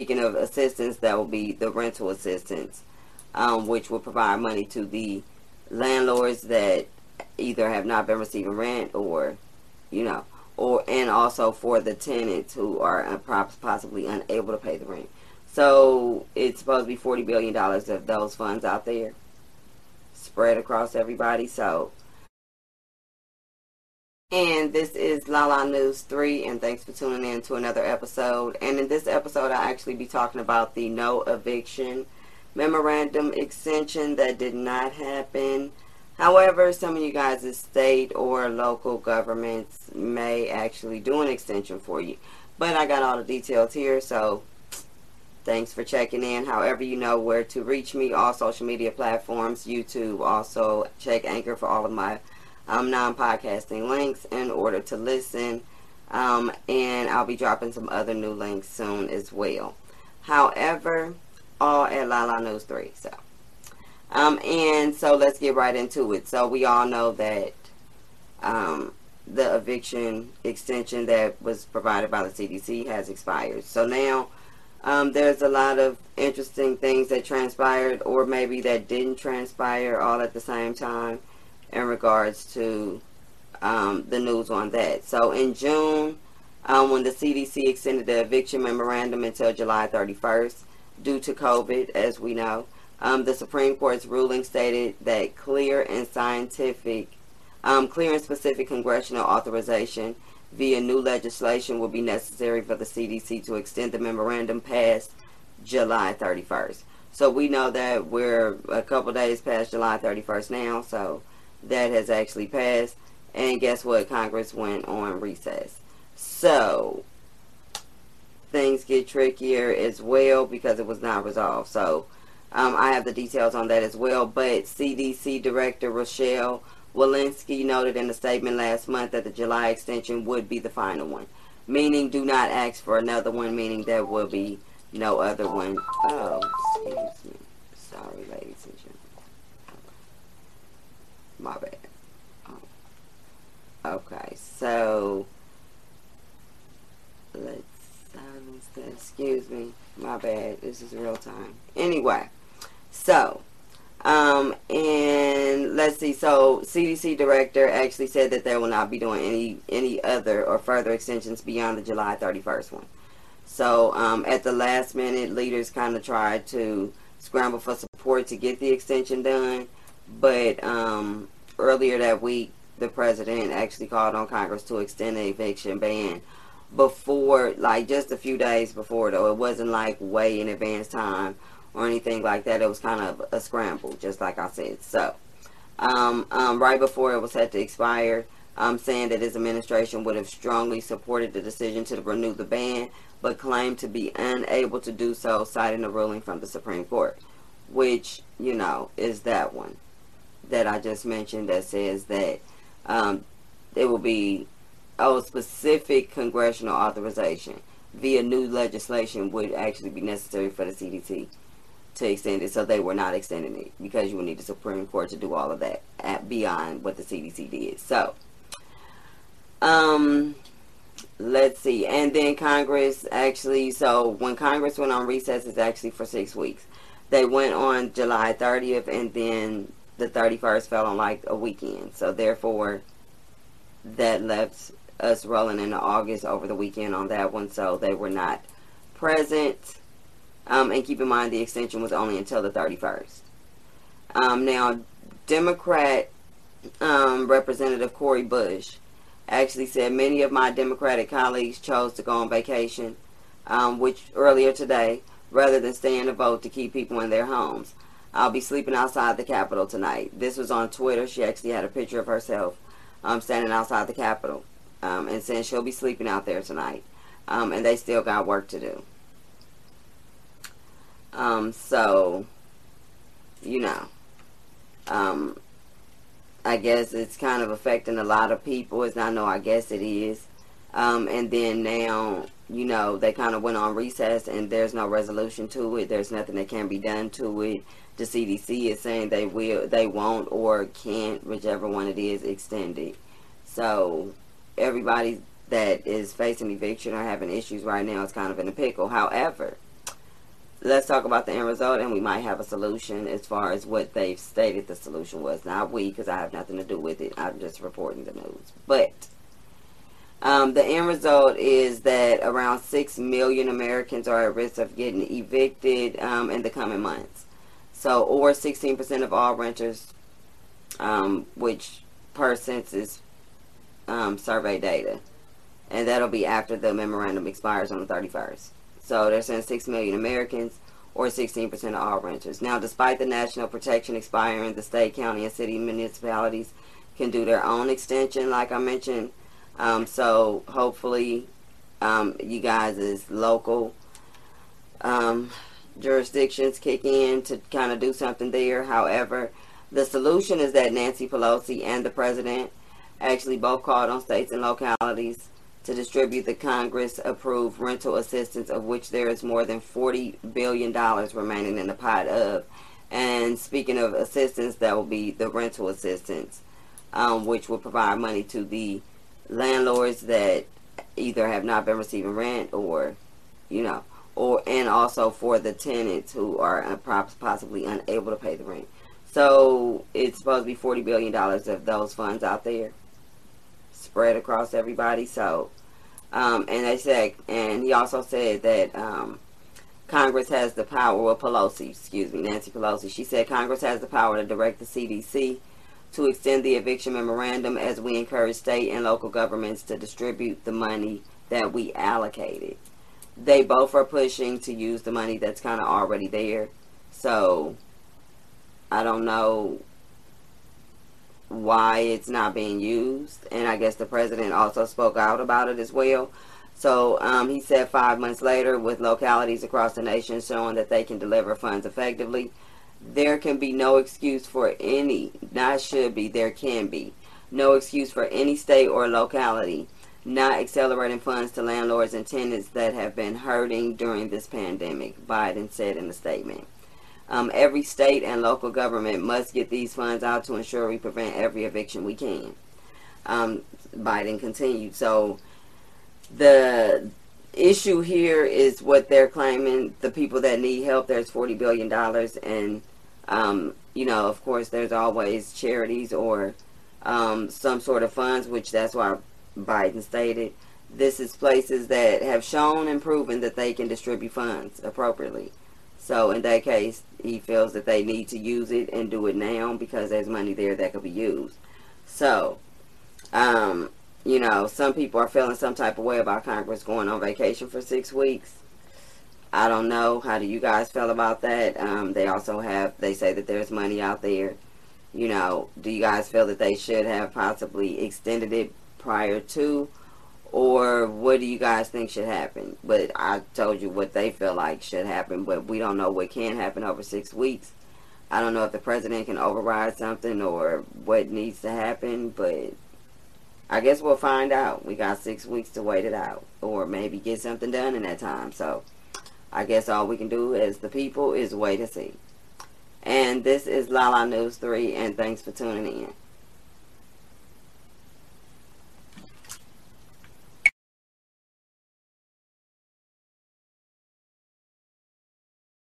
Speaking of assistance, that will be the rental assistance, um, which will provide money to the landlords that either have not been receiving rent or, you know, or and also for the tenants who are possibly unable to pay the rent. So it's supposed to be forty billion dollars of those funds out there spread across everybody. So, and this is Lala News 3, and thanks for tuning in to another episode. And in this episode, I'll actually be talking about the no eviction memorandum extension that did not happen. However, some of you guys' state or local governments may actually do an extension for you. But I got all the details here, so thanks for checking in. However, you know where to reach me, all social media platforms, YouTube. Also, check Anchor for all of my um, non-podcasting links in order to listen. Um, and I'll be dropping some other new links soon as well. However, all at Lala News 3. So. Um, and so let's get right into it. So we all know that um, the eviction extension that was provided by the CDC has expired. So now um, there's a lot of interesting things that transpired or maybe that didn't transpire all at the same time in regards to um, the news on that. So in June, um, when the CDC extended the eviction memorandum until July 31st due to COVID, as we know, um, the Supreme Court's ruling stated that clear and scientific, um, clear and specific congressional authorization via new legislation will be necessary for the CDC to extend the memorandum past July 31st. So we know that we're a couple days past July 31st now, so that has actually passed. And guess what? Congress went on recess. So things get trickier as well because it was not resolved. So um, I have the details on that as well. But CDC Director Rochelle Walensky noted in a statement last month that the July extension would be the final one, meaning do not ask for another one, meaning there will be no other one. Oh, excuse me. Sorry, ladies and gentlemen. My bad. Oh. Okay, so let's silence that. Excuse me. My bad. This is real time. Anyway. So, um, and let's see. So, CDC director actually said that they will not be doing any any other or further extensions beyond the July 31st one. So, um, at the last minute, leaders kind of tried to scramble for support to get the extension done, but um, earlier that week, the president actually called on Congress to extend the eviction ban before, like just a few days before, though. It wasn't like way in advance time or anything like that. It was kind of a scramble, just like I said. So, um, um, right before it was set to expire, um, saying that his administration would have strongly supported the decision to renew the ban, but claimed to be unable to do so, citing a ruling from the Supreme Court, which, you know, is that one that I just mentioned that says that um, it will be oh specific congressional authorization via new legislation would actually be necessary for the CDC to extend it, so they were not extending it because you would need the Supreme Court to do all of that at, beyond what the CDC did. So, um, let's see, and then Congress actually. So when Congress went on recess, it's actually for six weeks. They went on July 30th, and then the 31st fell on like a weekend. So therefore, that left us rolling into August over the weekend on that one. So they were not present um, and keep in mind the extension was only until the 31st. Um, now, Democrat um, Representative Cori Bush actually said many of my Democratic colleagues chose to go on vacation, um, which earlier today, rather than staying to vote to keep people in their homes. I'll be sleeping outside the Capitol tonight. This was on Twitter. She actually had a picture of herself um, standing outside the Capitol um, and saying she'll be sleeping out there tonight. Um, and they still got work to do. Um, so, you know, um, I guess it's kind of affecting a lot of people. It's not, no, I guess it is. Um, and then now, you know, they kind of went on recess and there's no resolution to it. There's nothing that can be done to it. The CDC is saying they will, they won't or can't, whichever one it is, extend it. So everybody that is facing eviction or having issues right now is kind of in a pickle. However, let's talk about the end result, and we might have a solution as far as what they've stated the solution was. Not we, because I have nothing to do with it. I'm just reporting the news. But um, the end result is that around 6 million Americans are at risk of getting evicted um, in the coming months. So, or 16% of all renters, um, which per census um, survey data. And that'll be after the memorandum expires on the 31st. So they're saying 6 million Americans or 16% of all renters. Now, despite the national protection expiring, the state, county, and city municipalities can do their own extension, like I mentioned um, so hopefully, um, you guys as local um, jurisdictions kick in to kind of do something there. However, the solution is that Nancy Pelosi and the president actually both called on states and localities to distribute the Congress approved rental assistance, of which there is more than $40 billion remaining in the pot of. And speaking of assistance, that will be the rental assistance, um, which will provide money to the landlords that either have not been receiving rent or, you know, or and also for the tenants who are possibly unable to pay the rent. So it's supposed to be forty billion dollars of those funds out there, spread across everybody. So, um, and they said, and he also said that um, Congress has the power. Well, Pelosi, excuse me, Nancy Pelosi. She said Congress has the power to direct the CDC to extend the eviction memorandum as we encourage state and local governments to distribute the money that we allocated. They both are pushing to use the money that's kind of already there. So I don't know why it's not being used. And I guess the president also spoke out about it as well. So um, he said five months later, with localities across the nation showing that they can deliver funds effectively, there can be no excuse for any, not should be, there can be, no excuse for any state or locality not accelerating funds to landlords and tenants that have been hurting during this pandemic, Biden said in a statement. Um, every state and local government must get these funds out to ensure we prevent every eviction we can. Um, Biden continued. So the issue here is what they're claiming the people that need help there's 40 billion dollars and um, you know of course there's always charities or um, some sort of funds which that's why biden stated this is places that have shown and proven that they can distribute funds appropriately so in that case he feels that they need to use it and do it now because there's money there that could be used so um, you know, some people are feeling some type of way about Congress going on vacation for six weeks. I don't know. How do you guys feel about that? Um, they also have, they say that there's money out there. You know, do you guys feel that they should have possibly extended it prior to? Or what do you guys think should happen? But I told you what they feel like should happen, but we don't know what can happen over six weeks. I don't know if the president can override something or what needs to happen, but I guess we'll find out. We got six weeks to wait it out. Or maybe get something done in that time. So I guess all we can do as the people is wait and see. And this is Lala News 3 and thanks for tuning in.